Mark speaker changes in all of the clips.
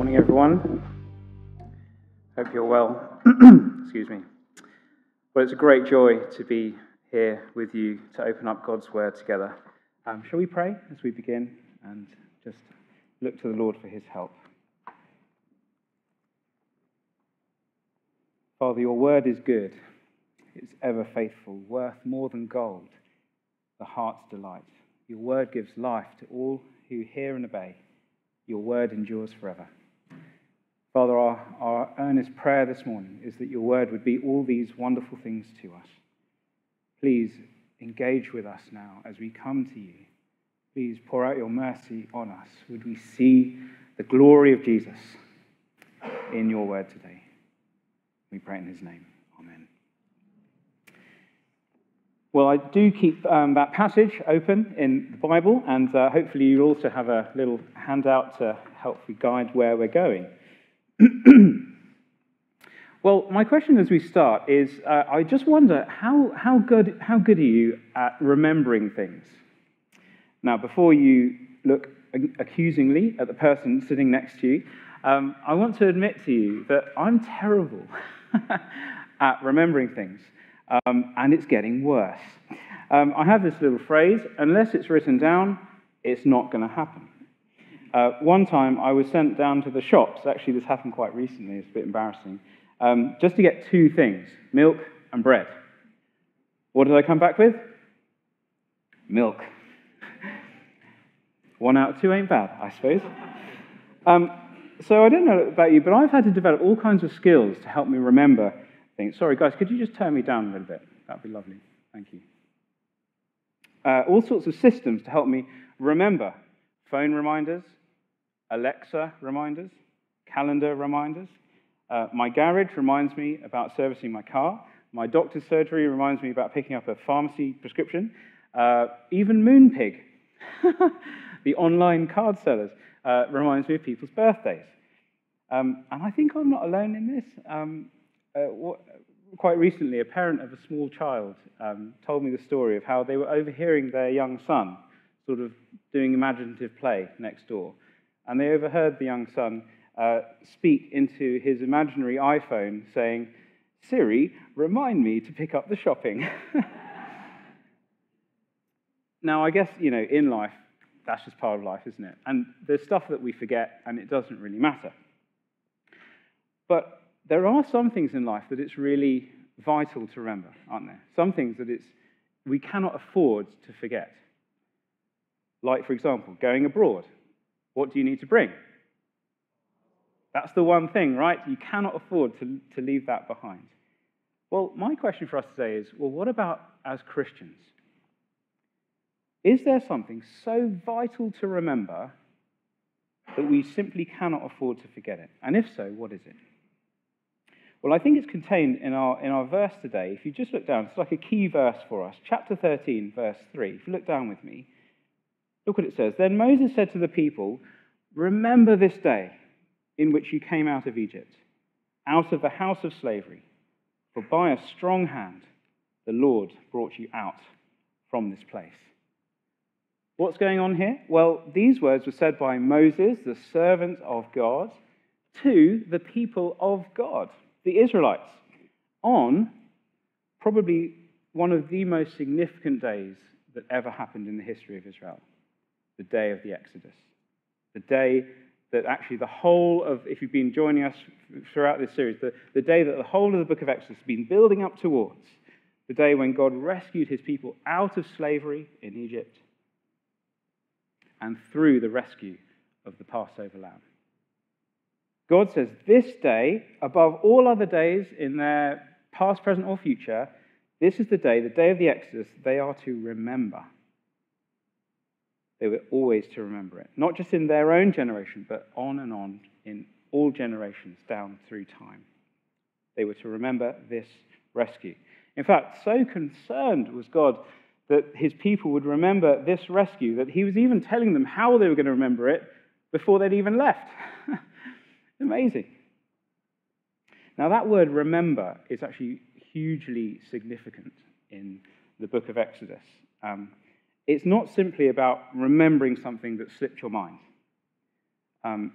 Speaker 1: Morning, everyone. Hope you're well. Excuse me. Well, it's a great joy to be here with you to open up God's Word together. Um, shall we pray as we begin and just look to the Lord for His help? Father, your Word is good. It's ever faithful, worth more than gold, the heart's delight. Your Word gives life to all who hear and obey. Your word endures forever. Father, our, our earnest prayer this morning is that your word would be all these wonderful things to us. Please engage with us now as we come to you. Please pour out your mercy on us. Would we see the glory of Jesus in your word today? We pray in his name. Amen. Well, I do keep um, that passage open in the Bible, and uh, hopefully you'll also have a little handout to help you guide where we're going. well, my question as we start is uh, I just wonder how, how, good, how good are you at remembering things? Now, before you look accusingly at the person sitting next to you, um, I want to admit to you that I'm terrible at remembering things um, and it's getting worse. Um, I have this little phrase unless it's written down, it's not going to happen. Uh, one time I was sent down to the shops, actually, this happened quite recently, it's a bit embarrassing, um, just to get two things milk and bread. What did I come back with? Milk. One out of two ain't bad, I suppose. Um, so I don't know about you, but I've had to develop all kinds of skills to help me remember things. Sorry, guys, could you just turn me down a little bit? That'd be lovely. Thank you. Uh, all sorts of systems to help me remember phone reminders, Alexa reminders, calendar reminders. Uh, my garage reminds me about servicing my car. My doctor's surgery reminds me about picking up a pharmacy prescription. Uh, even Moonpig, the online card sellers, uh, reminds me of people's birthdays. Um, and I think I'm not alone in this. Um, uh, what, quite recently, a parent of a small child um, told me the story of how they were overhearing their young son sort of doing imaginative play next door. And they overheard the young son uh, speak into his imaginary iPhone saying, Siri, remind me to pick up the shopping. now, I guess, you know, in life, that's just part of life, isn't it? And there's stuff that we forget, and it doesn't really matter. But there are some things in life that it's really vital to remember, aren't there? Some things that it's, we cannot afford to forget. Like, for example, going abroad. What do you need to bring? That's the one thing, right? You cannot afford to, to leave that behind. Well, my question for us today is well, what about as Christians? Is there something so vital to remember that we simply cannot afford to forget it? And if so, what is it? Well, I think it's contained in our, in our verse today. If you just look down, it's like a key verse for us. Chapter 13, verse 3. If you look down with me, look what it says. Then Moses said to the people, Remember this day in which you came out of Egypt, out of the house of slavery. For by a strong hand the Lord brought you out from this place. What's going on here? Well, these words were said by Moses, the servant of God, to the people of God the Israelites on probably one of the most significant days that ever happened in the history of Israel the day of the Exodus. The day that actually the whole of, if you've been joining us throughout this series, the, the day that the whole of the book of Exodus has been building up towards, the day when God rescued his people out of slavery in Egypt and through the rescue of the Passover lamb. God says, This day, above all other days in their past, present, or future, this is the day, the day of the Exodus, they are to remember. They were always to remember it. Not just in their own generation, but on and on in all generations down through time. They were to remember this rescue. In fact, so concerned was God that his people would remember this rescue that he was even telling them how they were going to remember it before they'd even left. Amazing. Now, that word remember is actually hugely significant in the book of Exodus. Um, it's not simply about remembering something that slipped your mind. Um,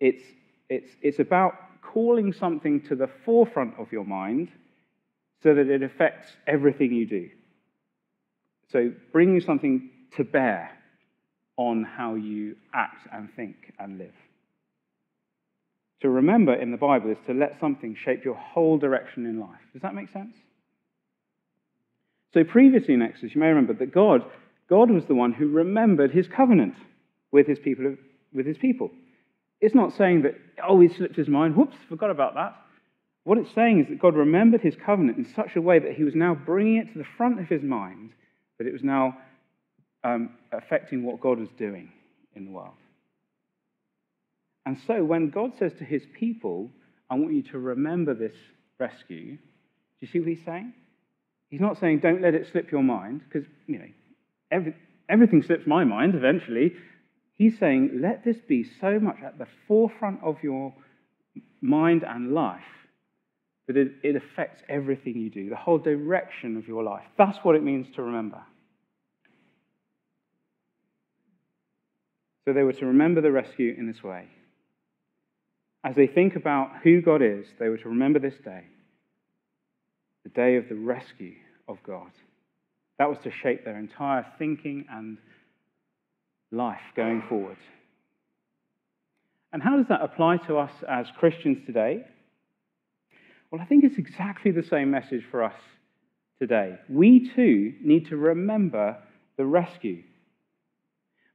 Speaker 1: it's It's, it's about calling something to the forefront of your mind so that it affects everything you do. So bringing something to bear on how you act and think and live. To remember in the Bible is to let something shape your whole direction in life. Does that make sense? So previously in Exodus, you may remember that God, God was the one who remembered his covenant with his people. With his people. It's not saying that, oh, he slipped his mind, whoops, forgot about that. What it's saying is that God remembered his covenant in such a way that he was now bringing it to the front of his mind, that it was now um, affecting what God was doing in the world. And so when God says to his people, I want you to remember this rescue, do you see what he's saying? He's not saying don't let it slip your mind, because, you know, every, everything slips my mind eventually. He's saying, let this be so much at the forefront of your mind and life that it, it affects everything you do, the whole direction of your life. That's what it means to remember. So they were to remember the rescue in this way. As they think about who God is, they were to remember this day, the day of the rescue of God. That was to shape their entire thinking and life going forward. And how does that apply to us as Christians today? Well, I think it's exactly the same message for us today. We too need to remember the rescue.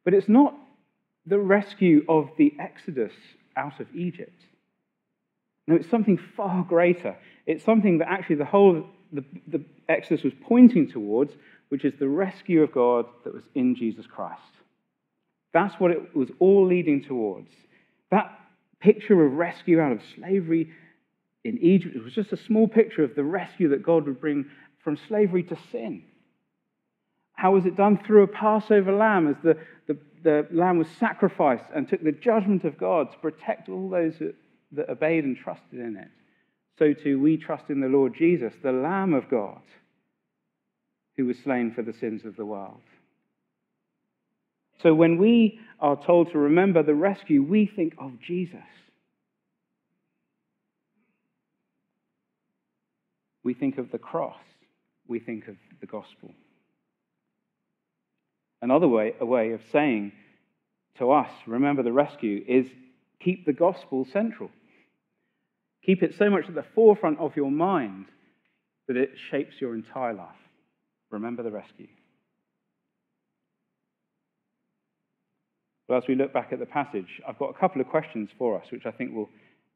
Speaker 1: But it's not the rescue of the Exodus out of Egypt. No, it's something far greater. It's something that actually the whole the, the Exodus was pointing towards, which is the rescue of God that was in Jesus Christ. That's what it was all leading towards. That picture of rescue out of slavery in Egypt was just a small picture of the rescue that God would bring from slavery to sin. How was it done? Through a Passover lamb, as the, the, the lamb was sacrificed and took the judgment of God to protect all those that, that obeyed and trusted in it. So too we trust in the Lord Jesus, the Lamb of God, who was slain for the sins of the world. So when we are told to remember the rescue, we think of Jesus. We think of the cross. We think of the gospel. Another way, a way of saying to us, remember the rescue, is keep the gospel central. Keep it so much at the forefront of your mind that it shapes your entire life. Remember the rescue. But as we look back at the passage, I've got a couple of questions for us, which I think will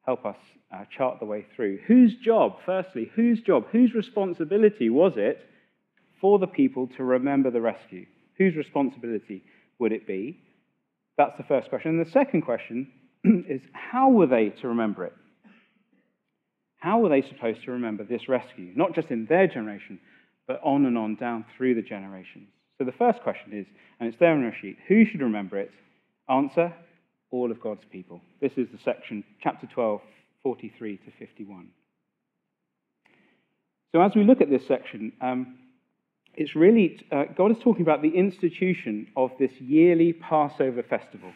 Speaker 1: help us uh, chart the way through. Whose job, firstly, whose job, whose responsibility was it for the people to remember the rescue? Whose responsibility would it be? That's the first question. And the second question is how were they to remember it? How were they supposed to remember this rescue? Not just in their generation, but on and on down through the generations. So the first question is, and it's there your sheet, who should remember it? Answer all of God's people. This is the section, chapter 12, 43 to 51. So as we look at this section, um, it's really, uh, God is talking about the institution of this yearly Passover festival.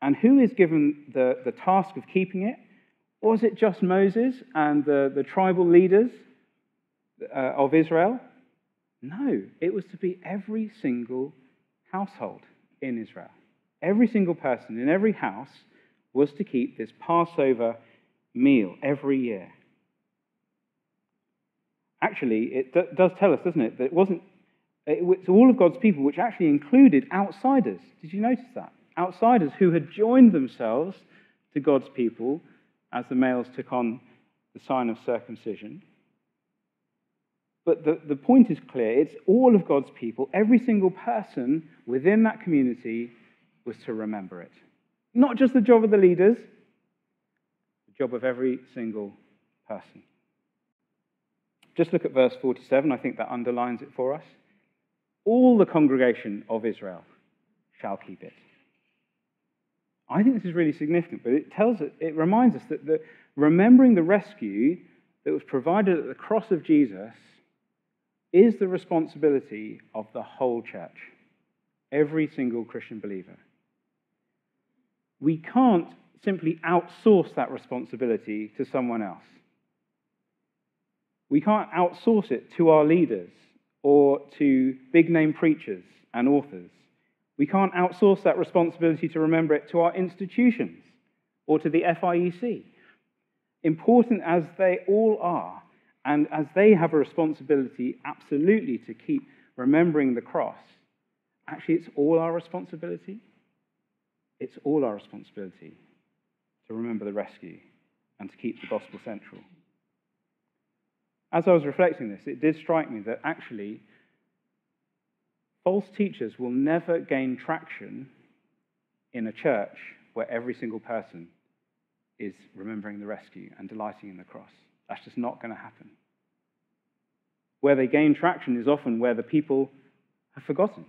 Speaker 1: And who is given the, the task of keeping it? Was it just Moses and the, the tribal leaders uh, of Israel? No, it was to be every single household in Israel. Every single person in every house was to keep this Passover meal every year. Actually, it d- does tell us, doesn't it, that it wasn't it all of God's people, which actually included outsiders. Did you notice that? Outsiders who had joined themselves to God's people as the males took on the sign of circumcision. But the, the point is clear it's all of God's people, every single person within that community was to remember it. Not just the job of the leaders, the job of every single person. Just look at verse 47. I think that underlines it for us. All the congregation of Israel shall keep it. I think this is really significant, but it tells it, it reminds us that the, remembering the rescue that was provided at the cross of Jesus is the responsibility of the whole church, every single Christian believer we can't simply outsource that responsibility to someone else. We can't outsource it to our leaders or to big name preachers and authors. We can't outsource that responsibility to remember it to our institutions or to the FIEC. Important as they all are, and as they have a responsibility absolutely to keep remembering the cross, actually, it's all our responsibility. It's all our responsibility to remember the rescue and to keep the gospel central. As I was reflecting this, it did strike me that actually false teachers will never gain traction in a church where every single person is remembering the rescue and delighting in the cross. That's just not going to happen. Where they gain traction is often where the people have forgotten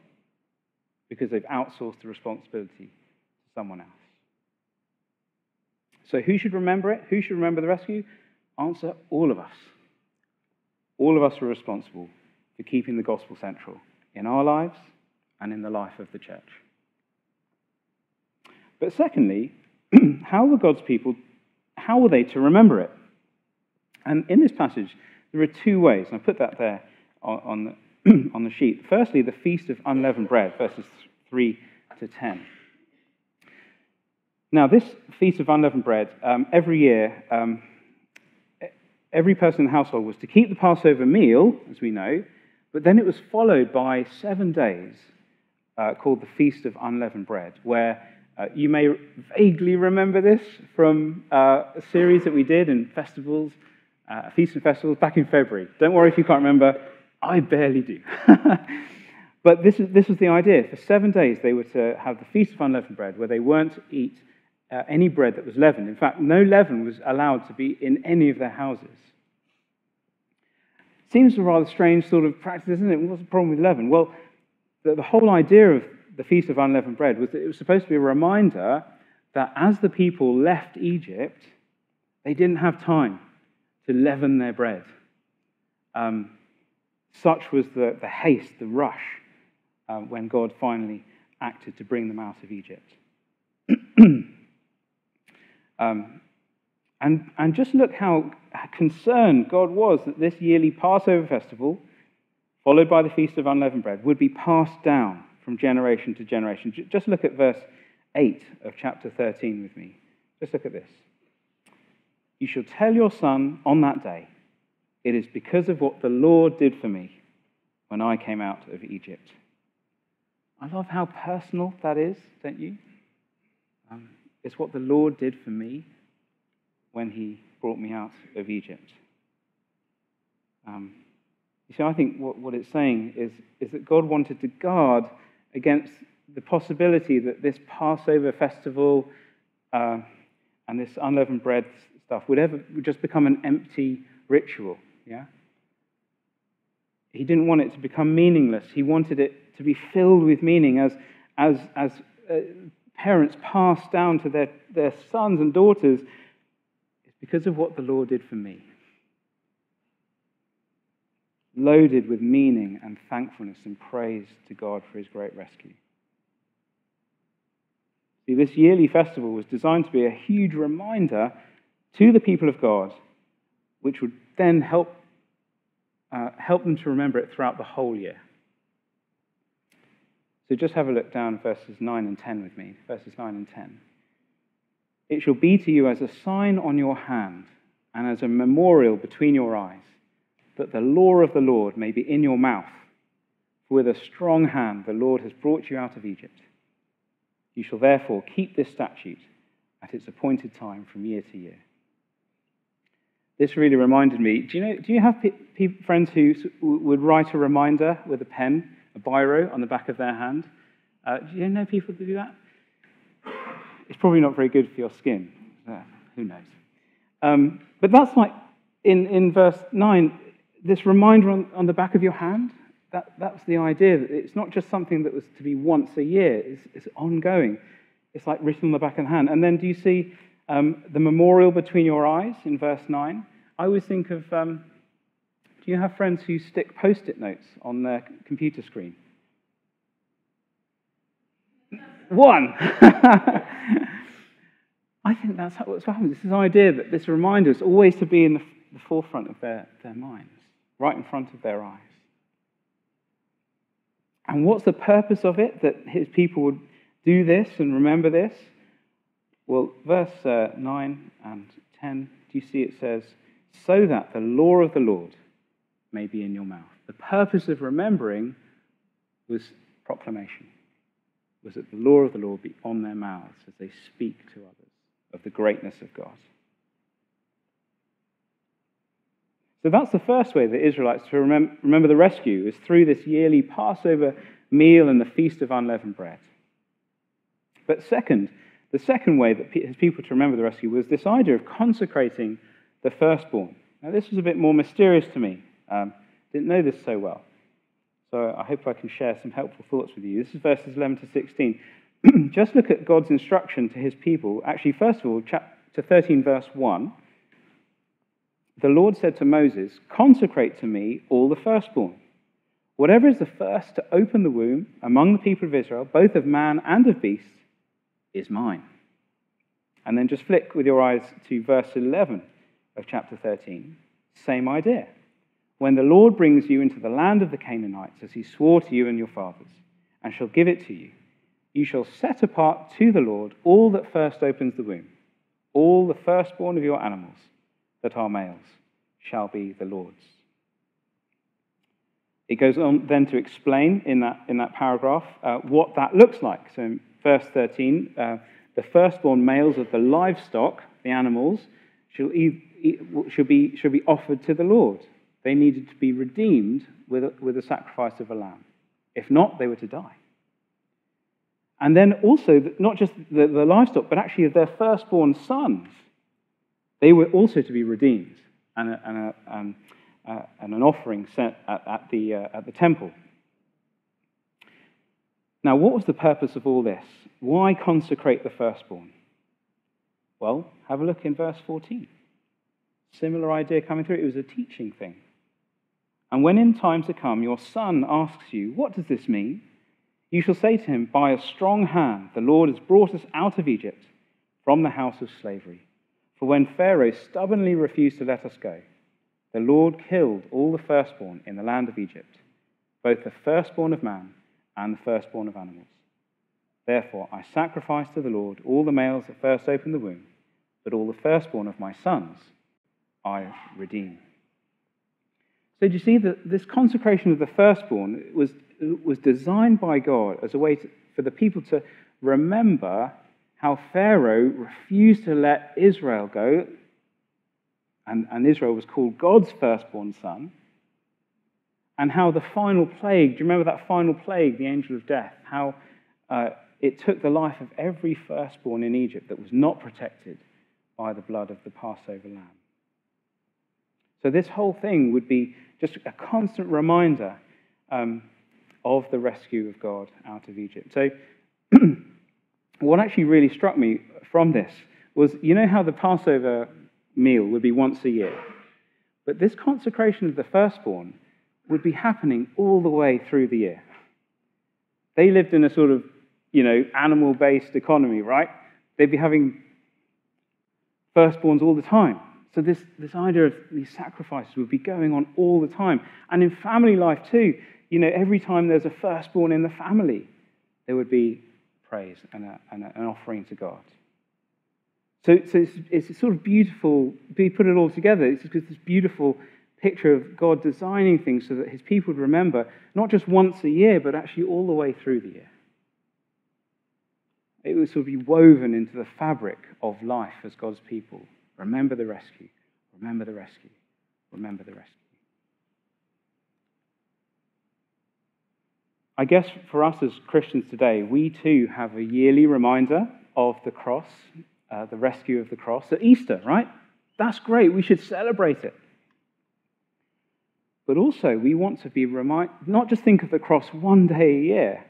Speaker 1: because they've outsourced the responsibility to someone else. So, who should remember it? Who should remember the rescue? Answer all of us. All of us are responsible for keeping the gospel central in our lives and in the life of the church. But secondly, how were God's people, how were they to remember it? And in this passage, there are two ways, and I put that there on, the, on the sheet. Firstly, the Feast of Unleavened Bread, verses 3 to 10. Now, this Feast of Unleavened Bread, um, every year, um, every person in the household was to keep the Passover meal, as we know, but then it was followed by seven days uh, called the Feast of Unleavened Bread, where uh, you may vaguely remember this from uh, a series that we did in festivals, uh, Feast and Festivals, back in February. Don't worry if you can't remember, I barely do. but this, is, this was the idea. For seven days, they were to have the Feast of Unleavened Bread, where they weren't to eat uh, any bread that was leavened. In fact, no leaven was allowed to be in any of their houses. Seems a rather strange sort of practice, isn't it? What's the problem with leaven? Well, the, the whole idea of the Feast of Unleavened Bread was that it was supposed to be a reminder that as the people left Egypt, they didn't have time to leaven their bread. Um, such was the, the haste, the rush, um, when God finally acted to bring them out of Egypt. um, and, and just look how concerned God was that this yearly Passover festival, followed by the Feast of Unleavened Bread, would be passed down from generation to generation. Just look at verse 8 of chapter 13 with me. Just look at this. You shall tell your son on that day, it is because of what the Lord did for me when I came out of Egypt. I love how personal that is, don't you? Um, it's what the Lord did for me when he brought me out of Egypt. Um, you see, I think what, what it's saying is, is that God wanted to guard against the possibility that this Passover festival uh, and this unleavened bread stuff would ever would just become an empty ritual. Yeah? He didn't want it to become meaningless. He wanted it to be filled with meaning as, as, as uh, parents pass down to their, their sons and daughters It's because of what the Lord did for me. Loaded with meaning and thankfulness and praise to God for his great rescue. See, this yearly festival was designed to be a huge reminder to the people of God, which would then help, uh, help them to remember it throughout the whole year. So just have a look down verses 9 and 10 with me. Verses 9 and 10. It shall be to you as a sign on your hand and as a memorial between your eyes, that the law of the Lord may be in your mouth. For with a strong hand the Lord has brought you out of Egypt. You shall therefore keep this statute at its appointed time from year to year. This really reminded me. Do you know? Do you have friends who would write a reminder with a pen, a biro, on the back of their hand? Uh, do you know people that do that? it's probably not very good for your skin. Uh, who knows? Um, but that's like in, in verse 9, this reminder on, on the back of your hand. That, that's the idea. That it's not just something that was to be once a year, it's, it's ongoing. It's like written on the back of the hand. And then do you see um, the memorial between your eyes in verse 9? I always think of um, do you have friends who stick post it notes on their computer screen? One. I think that's what's happened. It's this idea that this reminder is always to be in the, the forefront of their, their minds, right in front of their eyes. And what's the purpose of it that his people would do this and remember this? Well, verse uh, 9 and 10, do you see it says, so that the law of the Lord may be in your mouth. The purpose of remembering was proclamation, was that the law of the Lord be on their mouths as they speak to others of the greatness of God. So that's the first way that Israelites to remember the rescue is through this yearly Passover meal and the Feast of Unleavened Bread. But second, the second way that his people to remember the rescue was this idea of consecrating the firstborn. Now, this was a bit more mysterious to me. Um, didn't know this so well. So I hope I can share some helpful thoughts with you. This is verses 11 to 16. Just look at God's instruction to his people. Actually, first of all, chapter 13, verse 1. The Lord said to Moses, Consecrate to me all the firstborn. Whatever is the first to open the womb among the people of Israel, both of man and of beast, is mine. And then just flick with your eyes to verse 11 of chapter 13. Same idea. When the Lord brings you into the land of the Canaanites, as he swore to you and your fathers, and shall give it to you, you shall set apart to the Lord all that first opens the womb, all the firstborn of your animals that are males shall be the Lord's. It goes on then to explain in that, in that paragraph uh, what that looks like. So verse 13, uh, the firstborn males of the livestock, the animals, shall, e- should, be, should be offered to the Lord. They needed to be redeemed with a, with a sacrifice of a lamb. If not, they were to die. And then also, not just the, the livestock, but actually their firstborn sons, they were also to be redeemed and, a, and, a, um, uh, and an offering sent at, at the, uh, at the temple. Now, what was the purpose of all this? Why consecrate the firstborn? Well, have a look in verse 14. Similar idea coming through. It was a teaching thing. And when in time to come your son asks you, What does this mean? You shall say to him, By a strong hand the Lord has brought us out of Egypt from the house of slavery. For when Pharaoh stubbornly refused to let us go, the Lord killed all the firstborn in the land of Egypt, both the firstborn of man and the firstborn of animals. Therefore I sacrifice to the Lord all the males that first opened the womb, but all the firstborn of my sons I redeem. So, do you see that this consecration of the firstborn was, was designed by God as a way to, for the people to remember how Pharaoh refused to let Israel go, and, and Israel was called God's firstborn son, and how the final plague, do you remember that final plague, the angel of death, how uh, it took the life of every firstborn in Egypt that was not protected by the blood of the Passover lamb. So, this whole thing would be just a constant reminder um, of the rescue of God out of Egypt. So, what actually really struck me from this was you know how the Passover meal would be once a year? But this consecration of the firstborn would be happening all the way through the year. They lived in a sort of, you know, animal based economy, right? They'd be having firstborns all the time. So, this, this idea of these sacrifices would be going on all the time. And in family life, too, you know, every time there's a firstborn in the family, there would be praise and, a, and a, an offering to God. So, so it's, it's sort of beautiful, you put it all together, it's just this beautiful picture of God designing things so that his people would remember not just once a year, but actually all the way through the year. It would sort of be woven into the fabric of life as God's people. Remember the rescue. Remember the rescue. Remember the rescue. I guess for us as Christians today, we too have a yearly reminder of the cross, uh, the rescue of the cross at Easter, right? That's great. We should celebrate it. But also, we want to be reminded, not just think of the cross one day a year.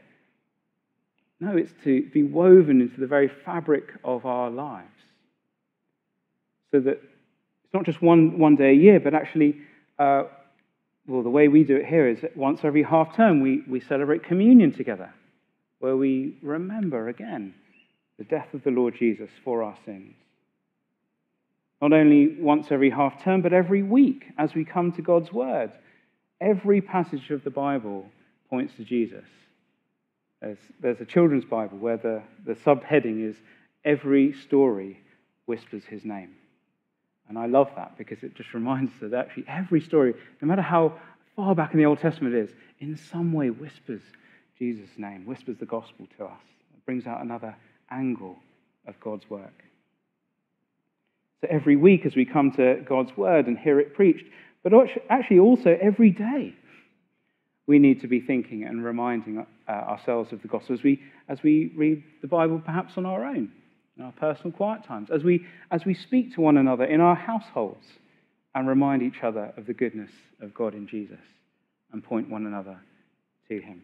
Speaker 1: No, it's to be woven into the very fabric of our lives so that it's not just one, one day a year, but actually, uh, well, the way we do it here is that once every half term we, we celebrate communion together, where we remember again the death of the Lord Jesus for our sins Not only once every half term, but every week as we come to God's Word. Every passage of the Bible points to Jesus. There's, there's a children's Bible where the, the subheading is Every Story Whispers His Name. And I love that because it just reminds us that actually every story, no matter how far back in the Old Testament it is, in some way whispers Jesus' name, whispers the gospel to us. It brings out another angle of God's work. So every week as we come to God's word and hear it preached, but actually also every day, we need to be thinking and reminding uh, ourselves of the gospel as we, as we read the Bible perhaps on our own, in our personal quiet times, as we, as we speak to one another in our households and remind each other of the goodness of God in Jesus and point one another to Him.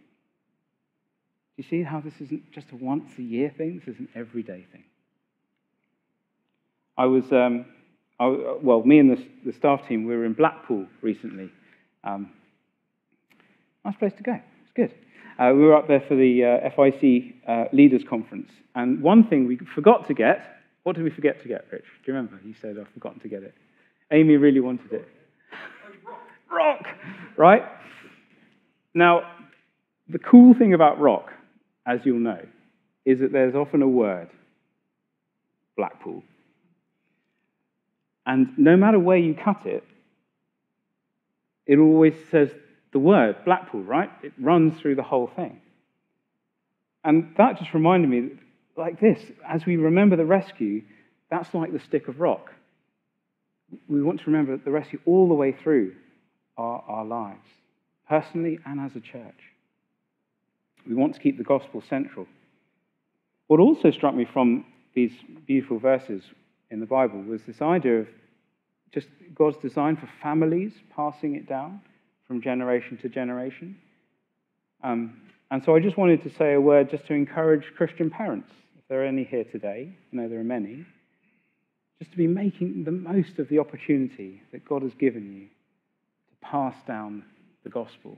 Speaker 1: Do you see how this isn't just a once a year thing? This is an everyday thing. I was, um, I, well, me and the, the, staff team, we were in Blackpool recently. Um, nice place to go. It's good. Uh, we were up there for the uh, FIEC uh, Leaders Conference. And one thing we forgot to get, what did we forget to get, Rich? Do you remember? You said, I've forgotten to get it. Amy really wanted it. rock! Right? Now, the cool thing about rock, as you'll know, is that there's often a word Blackpool. And no matter where you cut it, it always says the word Blackpool, right? It runs through the whole thing. And that just reminded me, like this, as we remember the rescue, that's like the stick of rock. We want to remember the rescue all the way through our, our lives, personally and as a church. We want to keep the gospel central. What also struck me from these beautiful verses in the Bible was this idea of just God's design for families, passing it down from generation to generation. Um, and so I just wanted to say a word just to encourage Christian parents, if there are any here today, I know there are many, just to be making the most of the opportunity that God has given you to pass down the gospel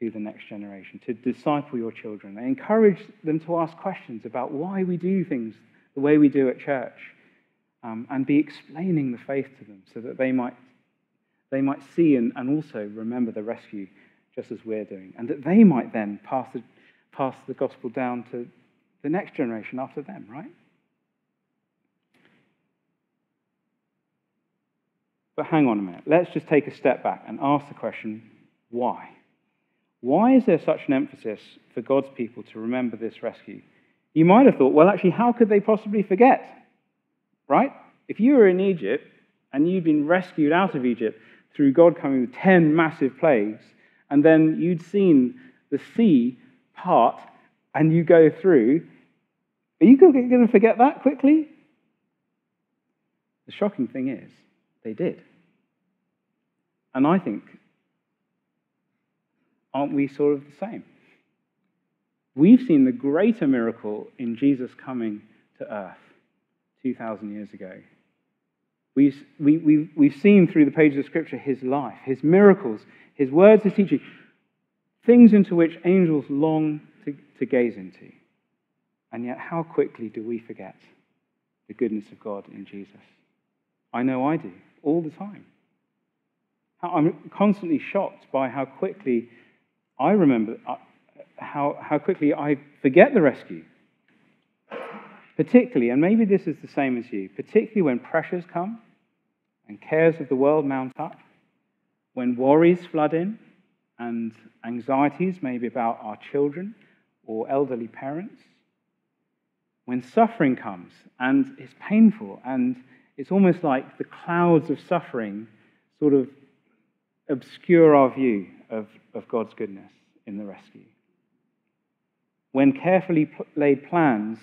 Speaker 1: to the next generation, to disciple your children. I encourage them to ask questions about why we do things the way we do at church um, and be explaining the faith to them so that they might, they might see and, and also remember the rescue just as we're doing, and that they might then pass the, pass the gospel down to the next generation after them, right? But hang on a minute. Let's just take a step back and ask the question why? Why is there such an emphasis for God's people to remember this rescue? You might have thought, well, actually, how could they possibly forget? Right? If you were in Egypt and you'd been rescued out of Egypt through God coming with 10 massive plagues, and then you'd seen the sea part and you go through, are you going to forget that quickly? The shocking thing is, they did. And I think, aren't we sort of the same? We've seen the greater miracle in Jesus coming to earth 2,000 years ago. We've, we, we, we've seen through the pages of Scripture his life, his miracles, his words, his teaching, things into which angels long to, to gaze into. And yet, how quickly do we forget the goodness of God in Jesus? I know I do, all the time. I'm constantly shocked by how quickly I remember, uh, how, how quickly I forget the rescue Particularly, and maybe this is the same as you, particularly when pressures come and cares of the world mount up, when worries flood in and anxieties, maybe about our children or elderly parents, when suffering comes and it's painful and it's almost like the clouds of suffering sort of obscure our view of, of God's goodness in the rescue. When carefully laid plans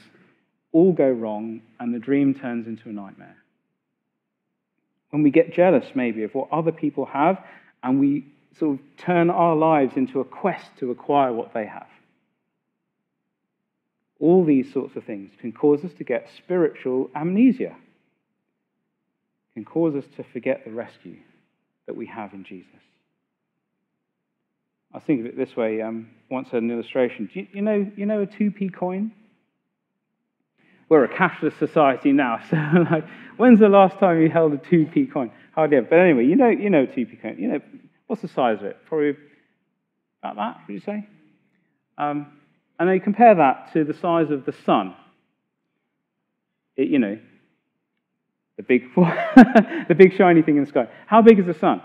Speaker 1: all go wrong and the dream turns into a nightmare. When we get jealous, maybe, of what other people have, and we sort of turn our lives into a quest to acquire what they have. All these sorts of things can cause us to get spiritual amnesia, can cause us to forget the rescue that we have in Jesus. I think of it this way. Um, once had an illustration. You, you, know, you know a 2p coin? We're a cashless society now. So, like, when's the last time you held a 2p coin? Hardly ever. But anyway, you know, you know 2p coin. You know, what's the size of it? Probably about that, would you say? Um, and then you compare that to the size of the sun. It, you know, the big, the big shiny thing in the sky. How big is the sun?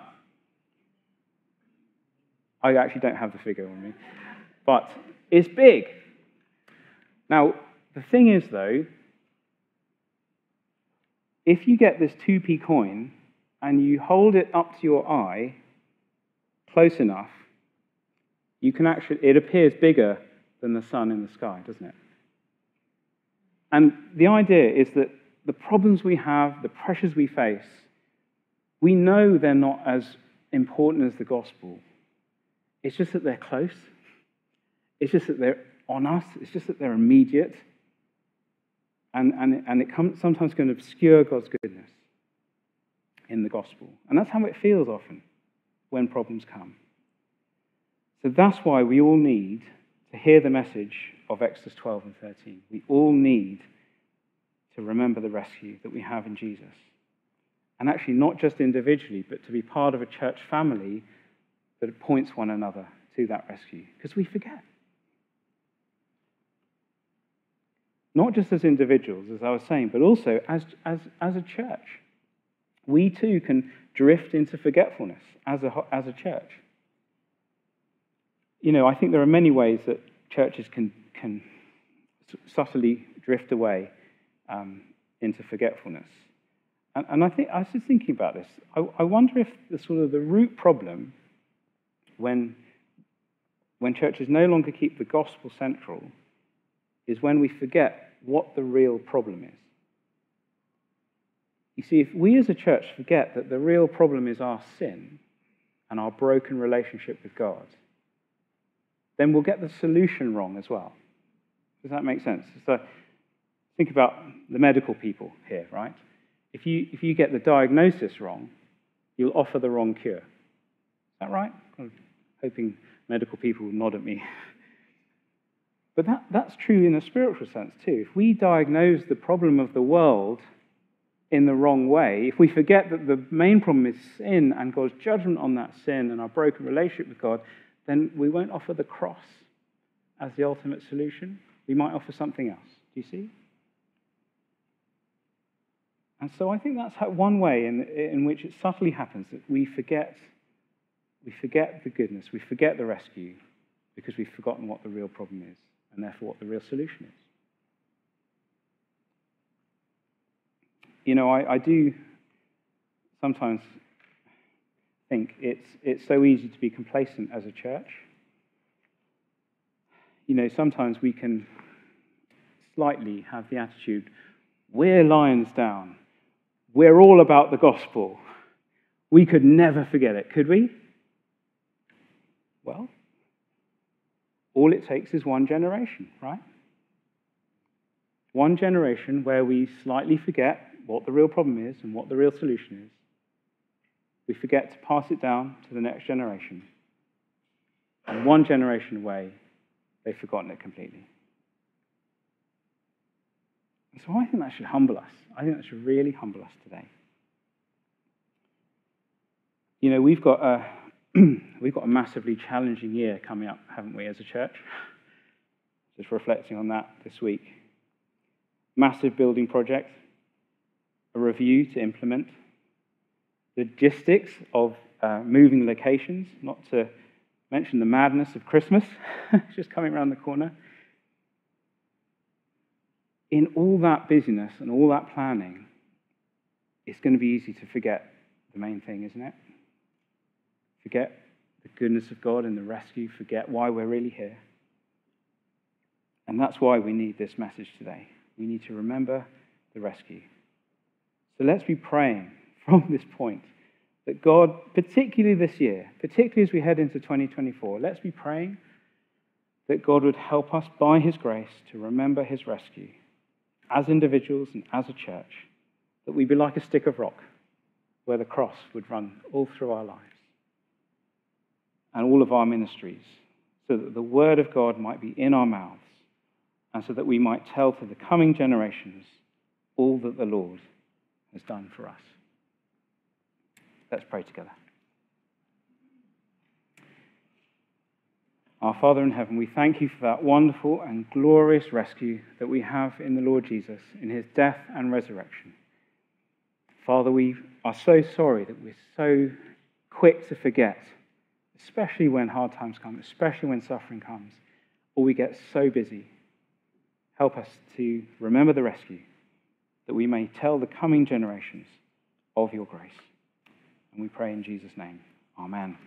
Speaker 1: I actually don't have the figure on me. But it's big. Now, the thing is, though, if you get this 2p coin and you hold it up to your eye close enough, you can actually, it appears bigger than the sun in the sky, doesn't it? And the idea is that the problems we have, the pressures we face, we know they're not as important as the gospel. It's just that they're close. It's just that they're on us. It's just that they're immediate. And, and, and it comes, sometimes can obscure God's goodness in the gospel. And that's how it feels often when problems come. So that's why we all need to hear the message of Exodus 12 and 13. We all need to remember the rescue that we have in Jesus. And actually, not just individually, but to be part of a church family that points one another to that rescue. Because we forget. Not just as individuals, as I was saying, but also as, as, as a church. We too can drift into forgetfulness as a, as a church. You know, I think there are many ways that churches can, can subtly drift away um, into forgetfulness. And, and, I think I was just thinking about this. I, I wonder if the sort of the root problem when when churches no longer keep the gospel central is when we forget what the real problem is. You see, if we as a church forget that the real problem is our sin and our broken relationship with God, then we'll get the solution wrong as well. Does that make sense? So think about the medical people here, right? If you, if you get the diagnosis wrong, you'll offer the wrong cure. Is that right? I'm hoping medical people will nod at me But that, that's true in a spiritual sense too. If we diagnose the problem of the world in the wrong way, if we forget that the main problem is sin and God's judgment on that sin and our broken relationship with God, then we won't offer the cross as the ultimate solution. We might offer something else. Do you see? And so I think that's one way in, in which it subtly happens that we forget, we forget the goodness, we forget the rescue because we've forgotten what the real problem is and therefore what the real solution is. You know, I, I do sometimes think it's, it's so easy to be complacent as a church. You know, sometimes we can slightly have the attitude we're lions down, we're all about the gospel. We could never forget it, could we? Well, all it takes is one generation, right? One generation where we slightly forget what the real problem is and what the real solution is. We forget to pass it down to the next generation. And one generation away, they've forgotten it completely. So I think that should humble us. I think that should really humble us today. You know, we've got a we've got a massively challenging year coming up, haven't we, as a church? Just reflecting on that this week. Massive building project, a review to implement, logistics of uh, moving locations, not to mention the madness of Christmas, just coming around the corner. In all that busyness and all that planning, it's going to be easy to forget the main thing, isn't it? Forget the goodness of God and the rescue, forget why we're really here. And that's why we need this message today. We need to remember the rescue. So let's be praying from this point that God, particularly this year, particularly as we head into 2024, let's be praying that God would help us by His grace to remember His rescue as individuals and as a church, that we be like a stick of rock where the cross would run all through our lives and all of our ministries, so that the word of God might be in our mouths and so that we might tell to the coming generations all that the Lord has done for us. Let's pray together. Our Father in heaven, we thank you for that wonderful and glorious rescue that we have in the Lord Jesus, in his death and resurrection. Father, we are so sorry that we're so quick to forget, especially when hard times come, especially when suffering comes, or we get so busy. Help us to remember the rescue, that we may tell the coming generations of your grace. And we pray in Jesus' name. Amen.